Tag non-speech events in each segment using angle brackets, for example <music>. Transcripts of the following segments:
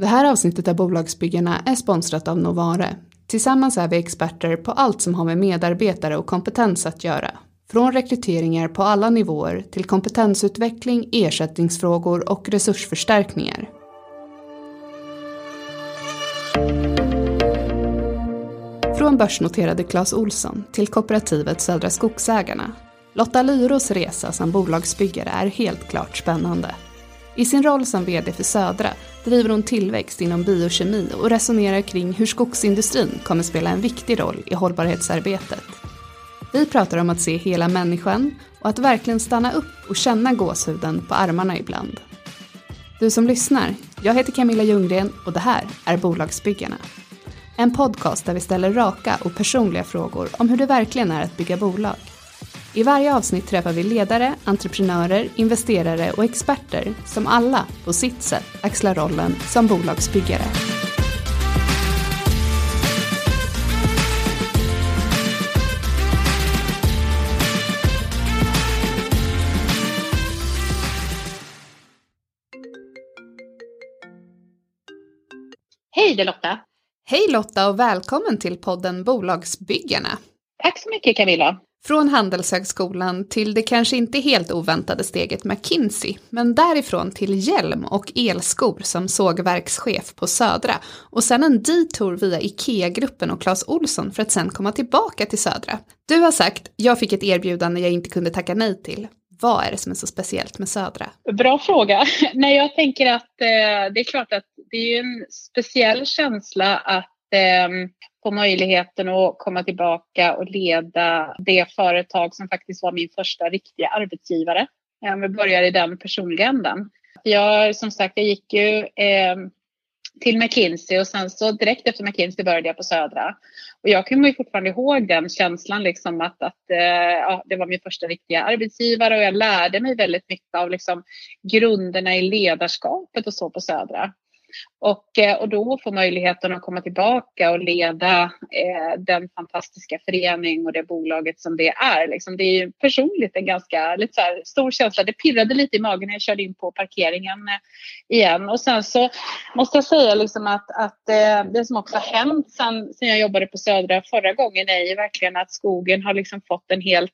Det här avsnittet av Bolagsbyggarna är sponsrat av Novare. Tillsammans är vi experter på allt som har med medarbetare och kompetens att göra. Från rekryteringar på alla nivåer till kompetensutveckling, ersättningsfrågor och resursförstärkningar. Från börsnoterade Clas Olsson till kooperativet Södra Skogsägarna. Lotta Lyros resa som bolagsbyggare är helt klart spännande. I sin roll som VD för Södra driver hon tillväxt inom biokemi och resonerar kring hur skogsindustrin kommer spela en viktig roll i hållbarhetsarbetet. Vi pratar om att se hela människan och att verkligen stanna upp och känna gåshuden på armarna ibland. Du som lyssnar, jag heter Camilla Ljunggren och det här är Bolagsbyggarna. En podcast där vi ställer raka och personliga frågor om hur det verkligen är att bygga bolag. I varje avsnitt träffar vi ledare, entreprenörer, investerare och experter som alla på sitt sätt axlar rollen som bolagsbyggare. Hej, det är Lotta. Hej Lotta och välkommen till podden Bolagsbyggarna. Tack så mycket Camilla. Från Handelshögskolan till det kanske inte helt oväntade steget McKinsey, men därifrån till hjälm och elskor som sågverkschef på Södra och sen en detour via IKEA-gruppen och Clas Olsson för att sen komma tillbaka till Södra. Du har sagt, jag fick ett erbjudande jag inte kunde tacka nej till. Vad är det som är så speciellt med Södra? Bra fråga. <laughs> Nej, jag tänker att eh, det är klart att det är en speciell känsla att eh, få möjligheten att komma tillbaka och leda det företag som faktiskt var min första riktiga arbetsgivare. Om vi börjar i den personliga änden. Jag, som sagt, jag gick ju eh, till McKinsey och sen så direkt efter McKinsey började jag på Södra. Och jag kommer ju fortfarande ihåg den känslan liksom att, att eh, ja, det var min första riktiga arbetsgivare och jag lärde mig väldigt mycket av liksom grunderna i ledarskapet och så på Södra. Och, eh, och då få möjligheten att komma tillbaka och leda eh, den fantastiska förening och det bolaget som det är. Liksom, det är ju personligt en ganska lite så här, stor känsla. Det pirrade lite i magen när jag körde in på parkeringen eh, igen. Och sen så måste jag säga liksom att, att eh, det som också har hänt sen, sen jag jobbade på Södra förra gången är ju verkligen att skogen har liksom fått en helt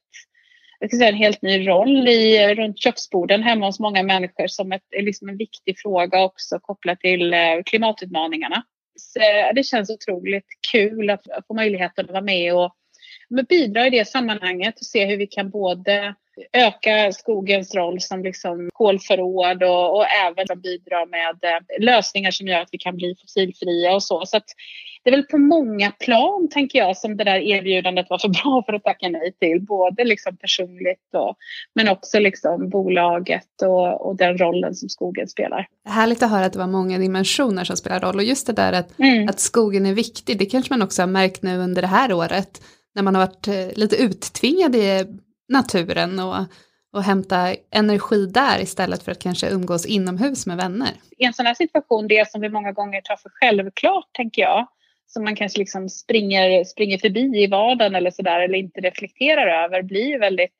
jag ska säga, en helt ny roll i, runt köksborden hemma hos många människor som ett, liksom en viktig fråga också kopplat till eh, klimatutmaningarna. Så eh, det känns otroligt kul att få möjligheten att vara med och bidra i det sammanhanget och se hur vi kan både öka skogens roll som liksom kolförråd och, och även bidra med eh, lösningar som gör att vi kan bli fossilfria och så. så det är väl på många plan, tänker jag, som det där erbjudandet var för bra för att tacka nej till. Både liksom personligt och, men också liksom bolaget och, och den rollen som skogen spelar. Härligt att höra att det var många dimensioner som spelar roll och just det där att, mm. att skogen är viktig, det kanske man också har märkt nu under det här året när man har varit eh, lite uttvingad i naturen och, och hämta energi där istället för att kanske umgås inomhus med vänner. I en sån här situation, det som vi många gånger tar för självklart, tänker jag, som man kanske liksom springer, springer förbi i vardagen eller sådär eller inte reflekterar över blir väldigt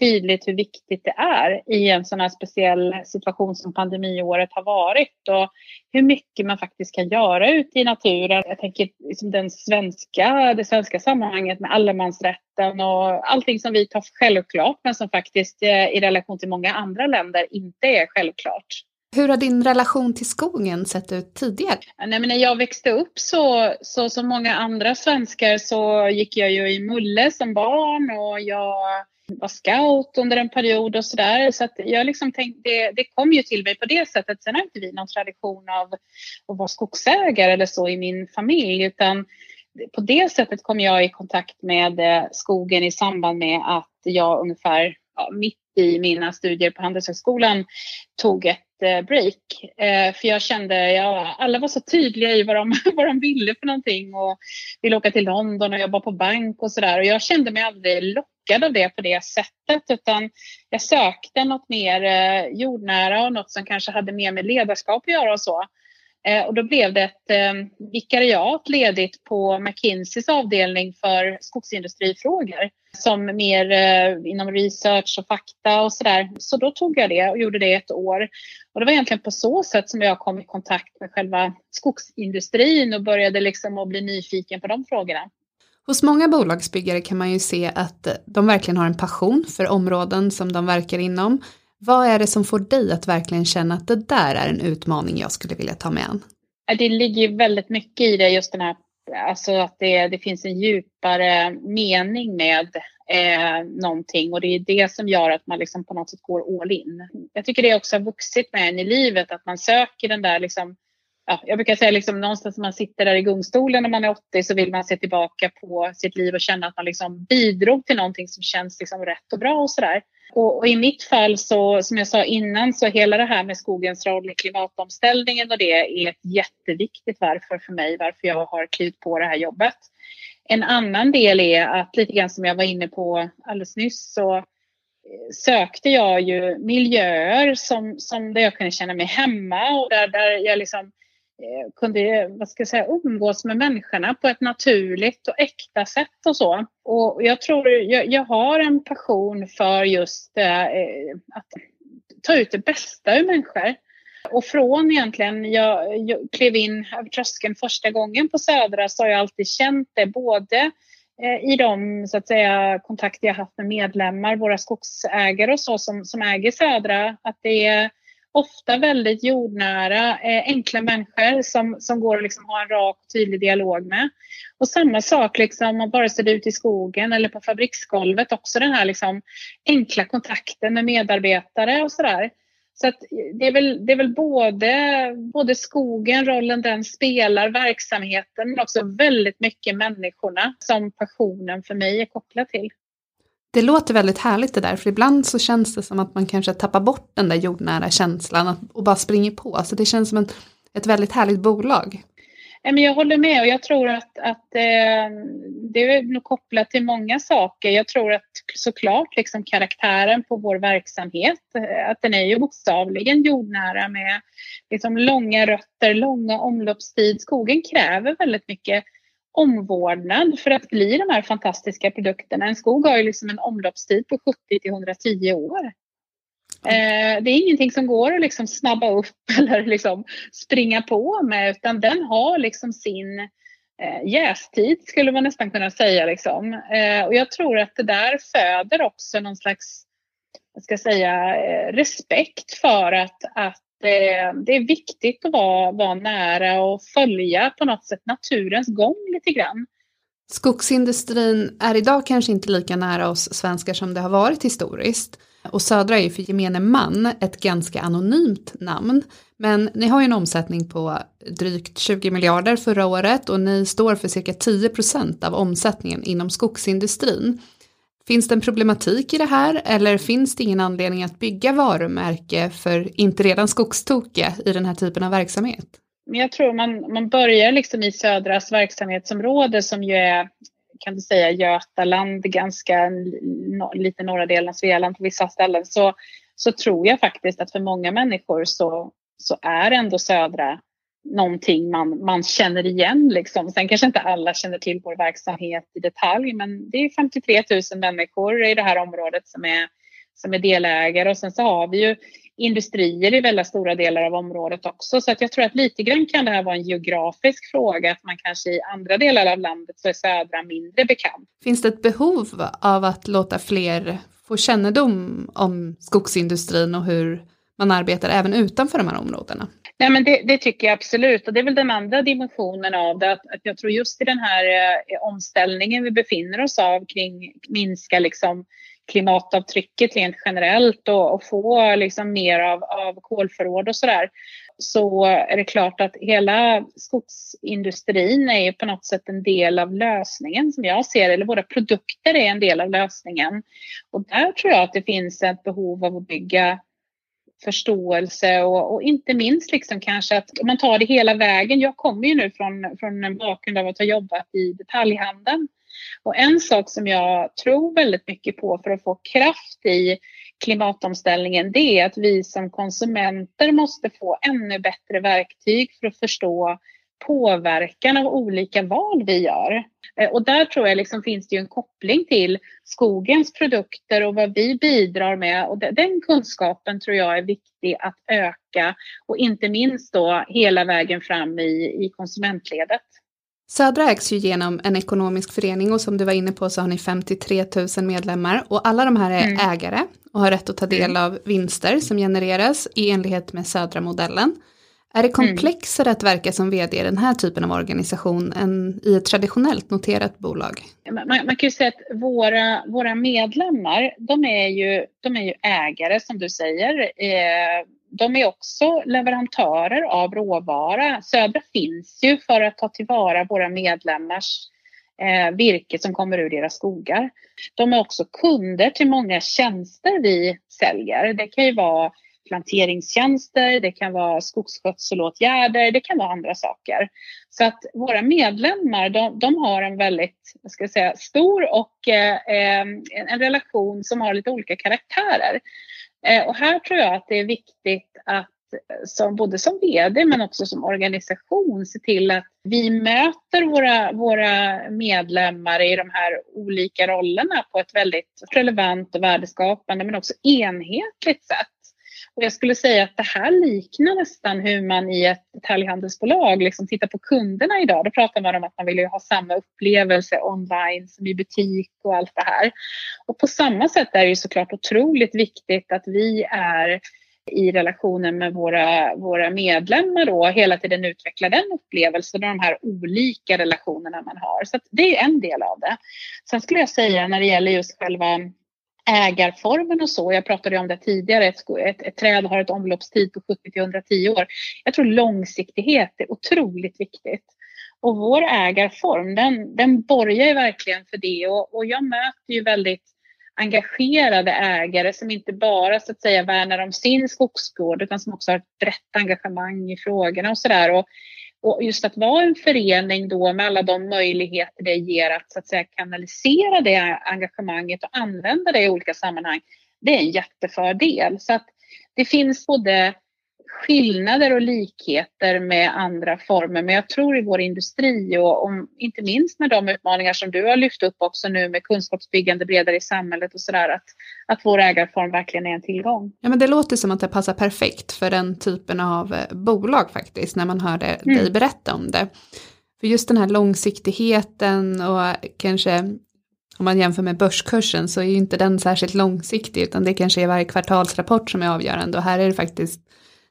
tydligt hur viktigt det är i en sån här speciell situation som pandemiåret har varit och hur mycket man faktiskt kan göra ute i naturen. Jag tänker liksom den svenska, det svenska sammanhanget med allemansrätten och allting som vi tar för självklart men som faktiskt eh, i relation till många andra länder inte är självklart. Hur har din relation till skogen sett ut tidigare? Nej, men när jag växte upp så, så som många andra svenskar så gick jag ju i Mulle som barn och jag var scout under en period och sådär. Så att jag liksom tänkte, det, det kom ju till mig på det sättet. Sen har inte vi någon tradition av att vara skogsägare eller så i min familj utan på det sättet kom jag i kontakt med eh, skogen i samband med att jag ungefär ja, mitt i mina studier på Handelshögskolan tog ett eh, break. Eh, för jag kände, ja, alla var så tydliga i vad de, <laughs> vad de ville för någonting och ville åka till London och jobba på bank och sådär. Och jag kände mig aldrig lockad av det på det sättet utan jag sökte något mer eh, jordnära och något som kanske hade mer med ledarskap att göra och så. Eh, och då blev det ett eh, vikariat ledigt på McKinseys avdelning för skogsindustrifrågor som mer eh, inom research och fakta och sådär. Så då tog jag det och gjorde det ett år. Och det var egentligen på så sätt som jag kom i kontakt med själva skogsindustrin och började liksom att bli nyfiken på de frågorna. Hos många bolagsbyggare kan man ju se att de verkligen har en passion för områden som de verkar inom. Vad är det som får dig att verkligen känna att det där är en utmaning jag skulle vilja ta mig an? Det ligger väldigt mycket i det, just den här, alltså att det, det finns en djupare mening med eh, någonting och det är det som gör att man liksom på något sätt går all in. Jag tycker det också har vuxit med en i livet, att man söker den där liksom ja, jag brukar säga liksom någonstans när man sitter där i gungstolen när man är 80 så vill man se tillbaka på sitt liv och känna att man liksom bidrog till någonting som känns liksom rätt och bra och sådär. Och, och, i mitt fall så, som jag sa innan, så hela det här med skogens roll i klimatomställningen och det är ett jätteviktigt varför för mig, varför jag har klivit på det här jobbet. En annan del är att lite grann som jag var inne på alldeles nyss så eh, sökte jag ju miljöer som, som där jag kunde känna mig hemma och där, där jag liksom Eh, Eh, kunde vad ska jag säga, umgås med människorna på ett naturligt och äkta sätt och så. Och jag tror jag, jag har en passion för just eh, eh, att ta ut det bästa ur människor. Och från egentligen jag, jag klev in över tröskeln första gången på Södra så har jag alltid känt det både eh, i de så att säga, kontakter jag haft med medlemmar, våra skogsägare och så som, som äger Södra, att det är ofta väldigt jordnära, eh, enkla människor som, som går att liksom ha en rak och tydlig dialog med. Och samma sak liksom, vare sig det är ute i skogen eller på fabriksgolvet, också den här liksom, enkla kontakten med medarbetare och sådär. Så att det är väl, det är väl både, både skogen, rollen den spelar, verksamheten, men också väldigt mycket människorna som passionen för mig är kopplad till. Det låter väldigt härligt det där, för ibland så känns det som att man kanske tappar bort den där jordnära känslan och bara springer på. Så det känns som en, ett väldigt härligt bolag. Jag håller med och jag tror att, att eh, det är nog kopplat till många saker. Jag tror att såklart liksom karaktären på vår verksamhet, eh, att den är ju bokstavligen jordnära med liksom långa rötter, långa omloppstid. Skogen kräver väldigt mycket omvårdnad för att bli de här fantastiska produkterna. En skog har ju liksom en omloppstid på 70 till 110 år. Eh, det är ingenting som går att liksom snabba upp <laughs> eller liksom springa på med utan den har liksom sin eh, jästid skulle man nästan kunna säga. Liksom. Eh, och jag tror att det där föder också någon slags jag ska säga, eh, respekt för att, att det, eh, det är viktigt att vara, vara nära och följa på något sätt naturens gång lite grann. Skogsindustrin är idag kanske inte lika nära oss svenskar som det har varit historiskt. Och Södra är ju för gemene man ett ganska anonymt namn. Men ni har ju en omsättning på drygt 20 miljarder förra året och ni står för cirka 10 procent av omsättningen inom skogsindustrin. Finns det en problematik i det här eller finns det ingen anledning att bygga varumärke för inte redan skogstokiga i den här typen av verksamhet? Men jag tror man, man börjar liksom i Södras verksamhetsområde som ju är kan du säga Götaland, ganska no, lite norra delen av Svealand på vissa ställen så, så tror jag faktiskt att för många människor så, så är ändå Södra någonting man, man känner igen. Liksom. Sen kanske inte alla känner till vår verksamhet i detalj men det är 53 000 människor i det här området som är, som är delägare och sen så har vi ju industrier i väldigt stora delar av området också. Så att jag tror att lite grann kan det här vara en geografisk fråga, att man kanske i andra delar av landet så är södra mindre bekant. Finns det ett behov av att låta fler få kännedom om skogsindustrin och hur man arbetar även utanför de här områdena? Nej, men det, det, tycker jag absolut och det är väl den andra dimensionen av det. Att, att jag tror just i den här eh, omställningen vi befinner oss av kring minska liksom klimatavtrycket rent generellt och, och få liksom mer av, av kolförråd och sådär så är det klart att hela skogsindustrin är på något sätt en del av lösningen som jag ser eller våra produkter är en del av lösningen. Och där tror jag att det finns ett behov av att bygga förståelse och, och, inte minst liksom kanske att man tar det hela vägen. Jag kommer ju nu från, från en bakgrund av att ha jobbat i detaljhandeln. Och en sak som jag tror väldigt mycket på för att få kraft i klimatomställningen det är att vi som konsumenter måste få ännu bättre verktyg för att förstå påverkan av olika val vi gör. Eh, och där tror jag liksom finns det ju en koppling till skogens produkter och vad vi bidrar med och den kunskapen tror jag är viktig att öka och inte minst då hela vägen fram i, i konsumentledet. Södra ägs ju genom en ekonomisk förening och som du var inne på så har ni 53 000 medlemmar och alla de här är mm. ägare och har rätt att ta del mm. av vinster som genereras i enlighet med Södra-modellen. Är det mm. komplexare mm. att verka som vd i den här typen av organisation än i ett traditionellt noterat bolag? Man, man kan ju säga att våra, våra medlemmar, de är, ju, de är ju ägare som du säger. Eh, de är också leverantörer av råvara. Södra finns ju för att ta tillvara våra medlemmars eh, virke som kommer ur deras skogar. De är också kunder till många tjänster vi säljer. Det kan ju vara planteringstjänster, det kan vara skogsskötselåtgärder, det kan vara andra saker. Så att våra medlemmar, de, de har en väldigt, vad ska jag säga, stor och eh, en relation som har lite olika karaktärer. Eh, och här tror jag att det är viktigt att som, både som VD men också som organisation se till att vi möter våra, våra medlemmar i de här olika rollerna på ett väldigt relevant och värdeskapande men också enhetligt sätt. Och jag skulle säga att det här liknar nästan hur man i ett detaljhandelsbolag liksom tittar på kunderna idag. Då pratar man om att man vill ha samma upplevelse online som i butik och allt det här. Och på samma sätt är det ju såklart otroligt viktigt att vi är i relationen med våra, våra medlemmar då hela tiden utveckla den upplevelsen och de här olika relationerna man har. Så det är en del av det. Sen skulle jag säga när det gäller just själva ägarformen och så. Jag pratade om det tidigare. Ett, ett, ett träd har ett omloppstid på 70 till 110 år. Jag tror långsiktighet är otroligt viktigt. Och vår ägarform den, den borgar verkligen för det och, och jag möter ju väldigt engagerade ägare som inte bara så att säga värnar om sin skogsgård utan som också har ett brett engagemang i frågorna och sådär. Och just att vara en förening då med alla de möjligheter det ger att, så att säga, kanalisera det engagemanget och använda det i olika sammanhang, det är en jättefördel. Så att det finns både skillnader och likheter med andra former. Men jag tror i vår industri och, och inte minst med de utmaningar som du har lyft upp också nu med kunskapsbyggande bredare i samhället och sådär att, att vår ägarform verkligen är en tillgång. Ja men det låter som att det passar perfekt för den typen av eh, bolag faktiskt när man hör det, mm. dig berätta om det. För just den här långsiktigheten och kanske om man jämför med börskursen så är ju inte den särskilt långsiktig utan det kanske är varje kvartalsrapport som är avgörande och här är det faktiskt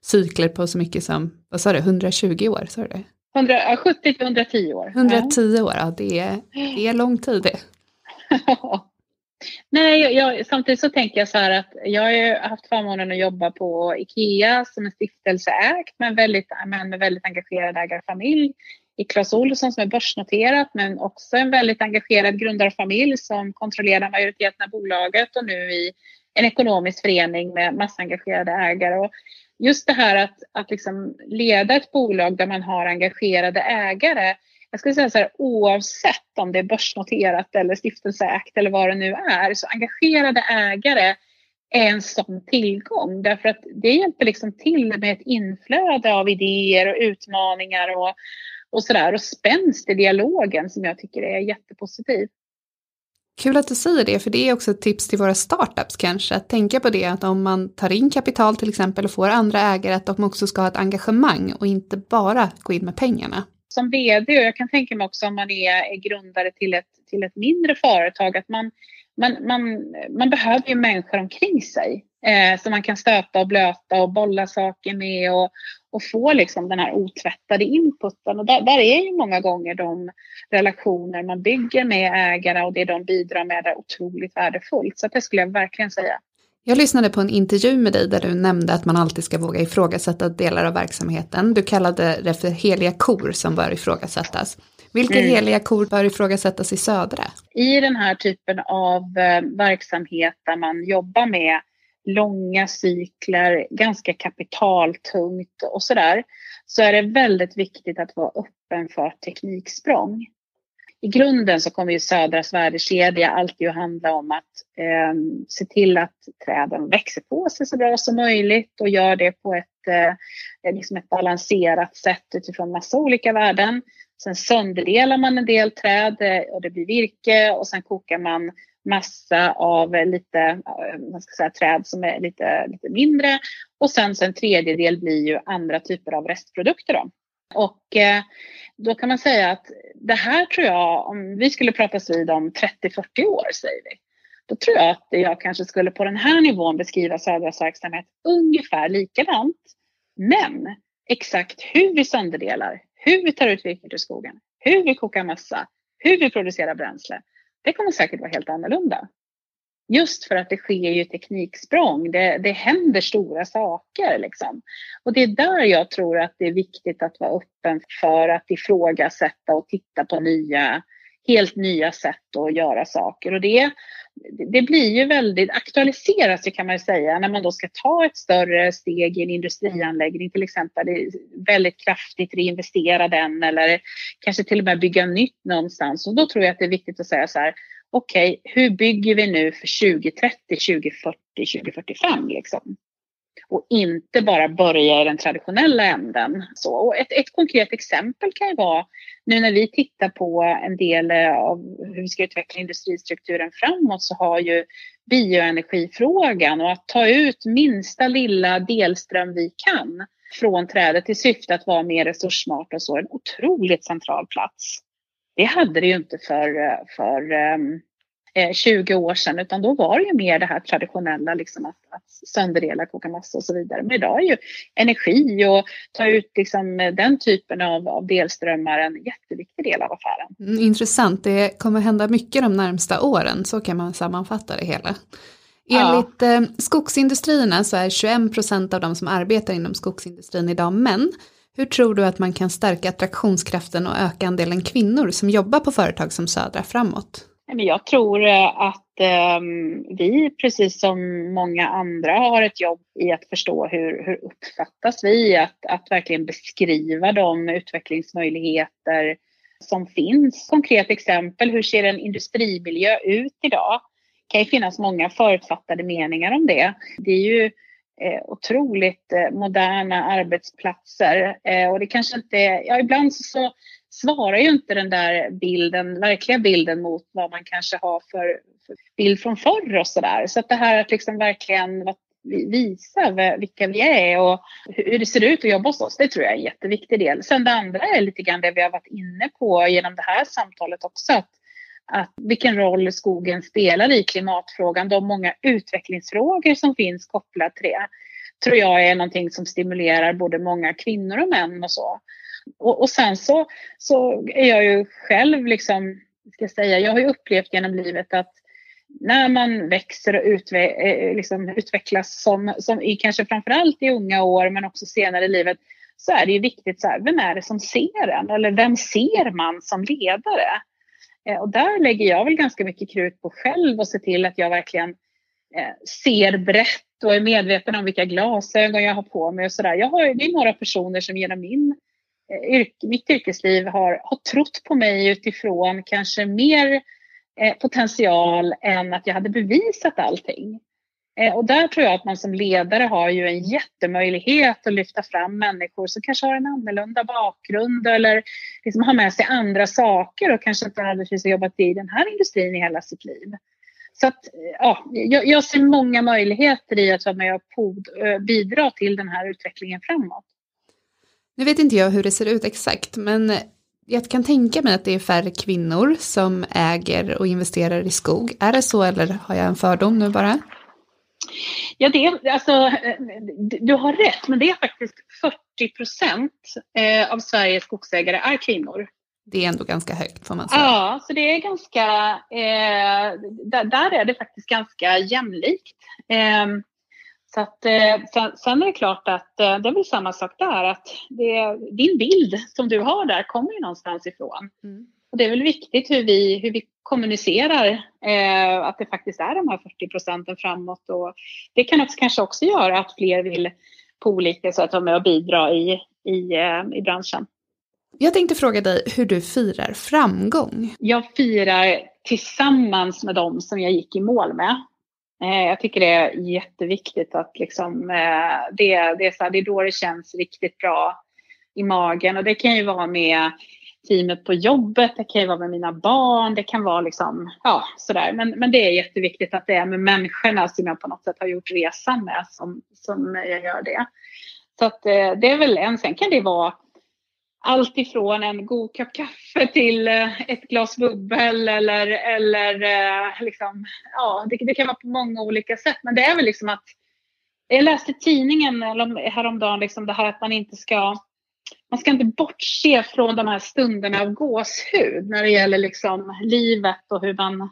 cykler på så mycket som, vad sa du, 120 år? Sa du det? 170 till 110 år. 110 år, ja det är, det är lång tid det. <laughs> Nej, jag, samtidigt så tänker jag så här att jag har haft förmånen att jobba på IKEA som är stiftelseägt men väldigt, men med väldigt engagerad ägarfamilj. I Clas Ohlson som är börsnoterat men också en väldigt engagerad grundarfamilj som kontrollerar majoriteten av bolaget och nu i en ekonomisk förening med massa engagerade ägare. Och just det här att, att liksom leda ett bolag där man har engagerade ägare. Jag skulle säga så här, oavsett om det är börsnoterat eller stiftelseägt eller vad det nu är, så engagerade ägare är en sån tillgång därför att det hjälper liksom till med ett inflöde av idéer och utmaningar och, och sådär och spänst i dialogen som jag tycker är jättepositiv. Kul att du säger det, för det är också ett tips till våra startups kanske, att tänka på det att om man tar in kapital till exempel och får andra ägare, att de också ska ha ett engagemang och inte bara gå in med pengarna. Som vd, och jag kan tänka mig också om man är, är grundare till ett, till ett mindre företag, att man, man, man, man behöver ju människor omkring sig eh, som man kan stöta och blöta och bolla saker med och, och få liksom den här otvättade inputen. Och där, där, är ju många gånger de relationer man bygger med ägarna och det de bidrar med är otroligt värdefullt. Så det skulle jag verkligen säga. Jag lyssnade på en intervju med dig där du nämnde att man alltid ska våga ifrågasätta delar av verksamheten. Du kallade det för heliga kor som bör ifrågasättas. Vilka mm. heliga kor bör ifrågasättas i Södra? I den här typen av eh, verksamhet där man jobbar med långa cykler, ganska kapitaltungt och sådär, så är det väldigt viktigt att vara öppen för tekniksprång. i grunden så kommer ju Södras värdekedja alltid att handla om att eh, se till att träden växer på sig så bra som möjligt och gör det på ett, eh, liksom ett balanserat sätt utifrån massa olika värden. Sen sönderdelar man en del träd eh, och det blir virke och sen kokar man massa av lite, eh, vad man ska säga, träd som är lite, lite mindre. Och sen så en tredjedel blir ju andra typer av restprodukter. Då. Och eh, då kan man säga att det här tror jag, om vi skulle pratas vid om 30-40 år säger vi, då tror jag att jag kanske skulle på den här nivån beskriva Södras verksamhet ungefär likadant. Men exakt hur vi sönderdelar, hur vi tar ut virket ur skogen, hur vi kokar massa, hur vi producerar bränsle, det kommer säkert vara helt annorlunda. Just för att det sker ju tekniksprång, det, det händer stora saker. Liksom. Och det är där jag tror att det är viktigt att vara öppen för att ifrågasätta och titta på nya, helt nya sätt att göra saker. Och det, det blir ju väldigt aktualiserat kan man ju säga när man då ska ta ett större steg i en industrianläggning till exempel. Väldigt kraftigt reinvestera den eller kanske till och med bygga nytt någonstans. Och då tror jag att det är viktigt att säga så här okej, okay, hur bygger vi nu för 2030, 2040, 2045 liksom? Och inte bara börja i den traditionella änden. Så, och ett, ett konkret exempel kan ju vara nu när vi tittar på en del eh, av hur vi ska utveckla industristrukturen framåt så har ju bioenergifrågan och att ta ut minsta lilla delström vi kan från trädet i syfte att vara mer resurssmart och så en otroligt central plats. Det hade det ju inte för, eh, för ehm, 20 år sedan utan då var det ju mer det här traditionella liksom att, att sönderdela, koka massa och så vidare. Men idag är ju energi och ta ut liksom den typen av, av delströmmar en jätteviktig del av affären. Mm, intressant, det kommer hända mycket de närmsta åren, så kan man sammanfatta det hela. Enligt ja. eh, skogsindustrierna så är 21 procent av de som arbetar inom skogsindustrin idag män. Hur tror du att man kan stärka attraktionskraften och öka andelen kvinnor som jobbar på företag som Södra framåt? Jag tror eh, att ehm, vi, precis som många andra, har ett jobb i att förstå hur, hur uppfattas vi, att, att verkligen beskriva de utvecklingsmöjligheter som finns. Konkret exempel, hur ser en industrimiljö ut idag? Det kan ju finnas många förutfattade meningar om det. Det är ju eh, otroligt eh, moderna arbetsplatser och det kanske inte, ja ibland så svarar ju inte den där bilden, verkliga bilden mot vad man kanske har för, för bild från förr och sådär. Så att det här att liksom verkligen visa vilka vi är och hur det ser ut att jobba hos oss, det tror jag är en jätteviktig del. Sen det andra är lite grann det vi har varit inne på genom det här samtalet också, att, att vilken roll skogen spelar i klimatfrågan, de många utvecklingsfrågor som finns kopplat till det, tror jag är någonting som stimulerar både många kvinnor och män och så. Och, och sen så, så är jag ju själv liksom, ska jag säga, jag har ju upplevt genom livet att när man växer och utve eh, liksom utvecklas som, som i kanske framförallt i unga år men också senare i livet så är det ju viktigt, så här, vem är det som ser en? Eller vem ser man som ledare? Eh, och där lägger jag väl ganska mycket krut på själv och se till att jag verkligen eh, ser brett och är medveten om vilka glasögon jag har på mig och sådär. Jag har, det är några personer som genom min Eh, Eh, mitt yrkesliv har, har trott på mig utifrån kanske mer eh, potential än att jag hade bevisat allting. Eh, och där tror jag att man som ledare har ju en jättemöjlighet att lyfta fram människor som kanske har en annorlunda bakgrund eller liksom har med sig andra saker och kanske inte nödvändigtvis har jobbat i den här industrin i hela sitt liv. Så att, eh, ja, jag, jag ser många möjligheter i att vara med och bidra till den här utvecklingen framåt. Nu vet inte jag hur det ser ut exakt, men jag kan tänka mig att det är färre kvinnor som äger och investerar i skog. Är det så eller har jag en fördom nu bara? Ja, det, alltså, du har rätt, men det är faktiskt 40 procent eh, av Sveriges skogsägare är kvinnor. Det är ändå ganska högt får man säga. Ja, så det är ganska, eh, där, där, är det faktiskt ganska jämlikt. Eh, så att, eh, sen, sen, är det klart att eh, det är väl samma sak där att det, din bild som du har där kommer ju någonstans ifrån. Mm. Och det är väl viktigt hur vi, hur vi kommunicerar eh, att det faktiskt är de här 40 procenten framåt och det kan också, kanske också göra att fler vill på olika sätt vara med och bidra i, i, eh, i branschen. Jag tänkte fråga dig hur du firar framgång. Jag firar tillsammans med dem som jag gick i mål med. Eh, jag tycker det är jätteviktigt att liksom, eh, det, det, är så här, det är då det känns riktigt bra i magen. Och det kan ju vara med teamet på jobbet, det kan ju vara med mina barn, det kan vara liksom, ja sådär. Men, men det är jätteviktigt att det är med människorna som jag på något sätt har gjort resan med som, som jag gör det. Så att eh, det är väl en, sen kan det vara allt ifrån en god kopp kaffe till eh, ett glas bubbel eller, eller eh, liksom, ja, det, det, kan vara på många olika sätt. Men det är väl liksom att jag läste tidningen häromdagen liksom det här att man inte ska man ska inte bortse från de här stunderna av gåshud när det gäller liksom livet och hur man,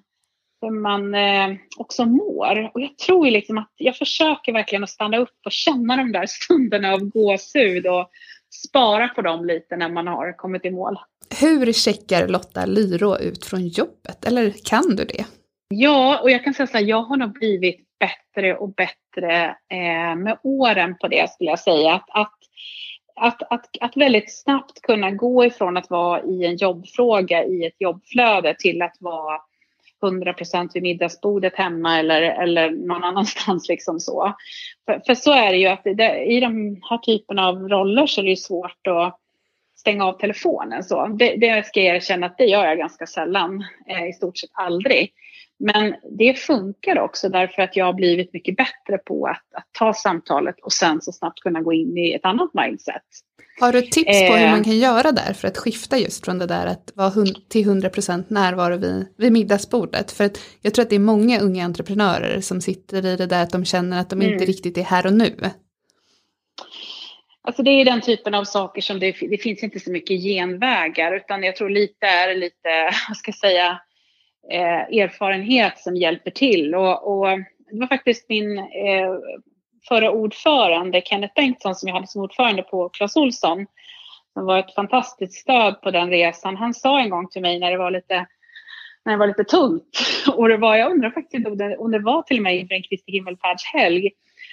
hur man eh, också mår. Och jag tror liksom att jag försöker verkligen att stanna upp och känna de där stunderna av gåshud och spara på dem lite när man har kommit i mål. Hur checkar Lotta Lyro ut från jobbet? Eller kan du det? Ja, och jag kan säga så här, jag har nog blivit bättre och bättre eh, med åren på det skulle jag säga. Att, att, att, att, att väldigt snabbt kunna gå ifrån att vara i en jobbfråga i ett jobbflöde till att vara 100 procent vid middagsbordet hemma eller, eller någon annanstans. <laughs> Liksom så. För, för så är det ju att det, i de här typen av roller så är det svårt att stänga av telefonen. Så. Det, det ska jag erkänna att det gör jag ganska sällan, eh, i stort sett aldrig. Men det funkar också därför att jag har blivit mycket bättre på att, att, ta samtalet och sen så snabbt kunna gå in i ett annat mindset. Har du tips på hur man eh. kan göra där för att skifta just från det där att vara till 100% närvaro vid, vid middagsbordet? För att jag tror att det är många unga entreprenörer som sitter i det där att de känner att de mm. inte riktigt är här och nu. Alltså det är den typen av saker som det, det finns inte så mycket genvägar utan jag tror lite är lite, <laughs> vad ska jag säga, eh, erfarenhet som hjälper till. Och, och, det var faktiskt min eh, förra ordförande Kenneth Bengtsson som jag hade som ordförande på Clas Olsson som var ett fantastiskt stöd på den resan. Han sa en gång till mig när det var lite när det var lite tungt. <laughs> Och det var, jag undrar faktiskt om det, om det var till och med inför en Kristi himmelfärdshelg.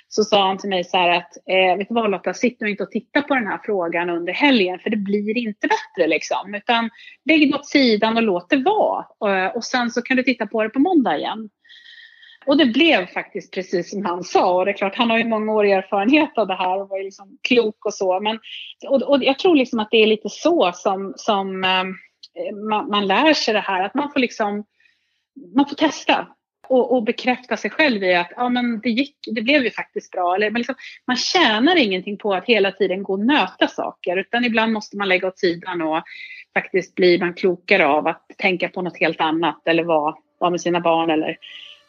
Så sa han till mig så här att, eh, vet du vad Lotta, sitt nu inte och titta på den här frågan under helgen för det blir inte bättre liksom. Utan lägg det åt sidan och låt det vara. Och, och sen så kan du titta på det på måndag igen. Och det blev faktiskt precis som han sa. Och det är klart, han har ju många år erfarenhet av det här och var ju liksom klok och så. Men, och, och jag tror liksom att det är lite så som, som eh, man, man, lär sig det här. Att man får liksom, man får testa. Och, och bekräfta sig själv i att ja, men det, gick, det blev ju faktiskt bra. Eller, men liksom, man tjänar ingenting på att hela tiden gå och nöta saker. Utan ibland måste man lägga åt sidan och faktiskt blir man klokare av att tänka på något helt annat. Eller vara, vara med sina barn eller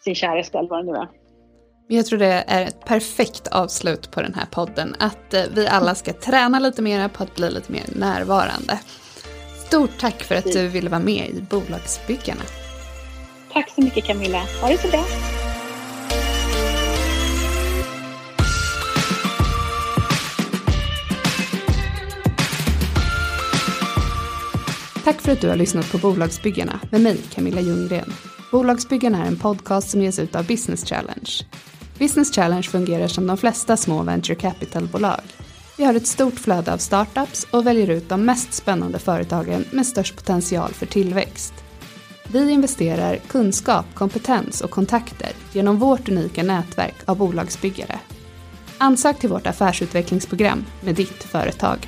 sin käraste eller vad det nu är. Jag tror det är ett perfekt avslut på den här podden. Att eh, vi alla ska träna lite mer på att bli lite mer närvarande. Stort tack för att du ville vara med i Bolagsbyggarna. Tack så mycket Camilla. Ha det så bra. Tack för att du har lyssnat på Bolagsbyggarna med mig Camilla Ljunggren. Bolagsbyggarna är en podcast som ges ut av Business Challenge. Business Challenge fungerar som de flesta små venture capital-bolag. Vi har ett stort flöde av startups och väljer ut de mest spännande företagen med störst potential för tillväxt. Vi investerar kunskap, kompetens och kontakter genom vårt unika nätverk av bolagsbyggare. Ansök till vårt affärsutvecklingsprogram med ditt företag.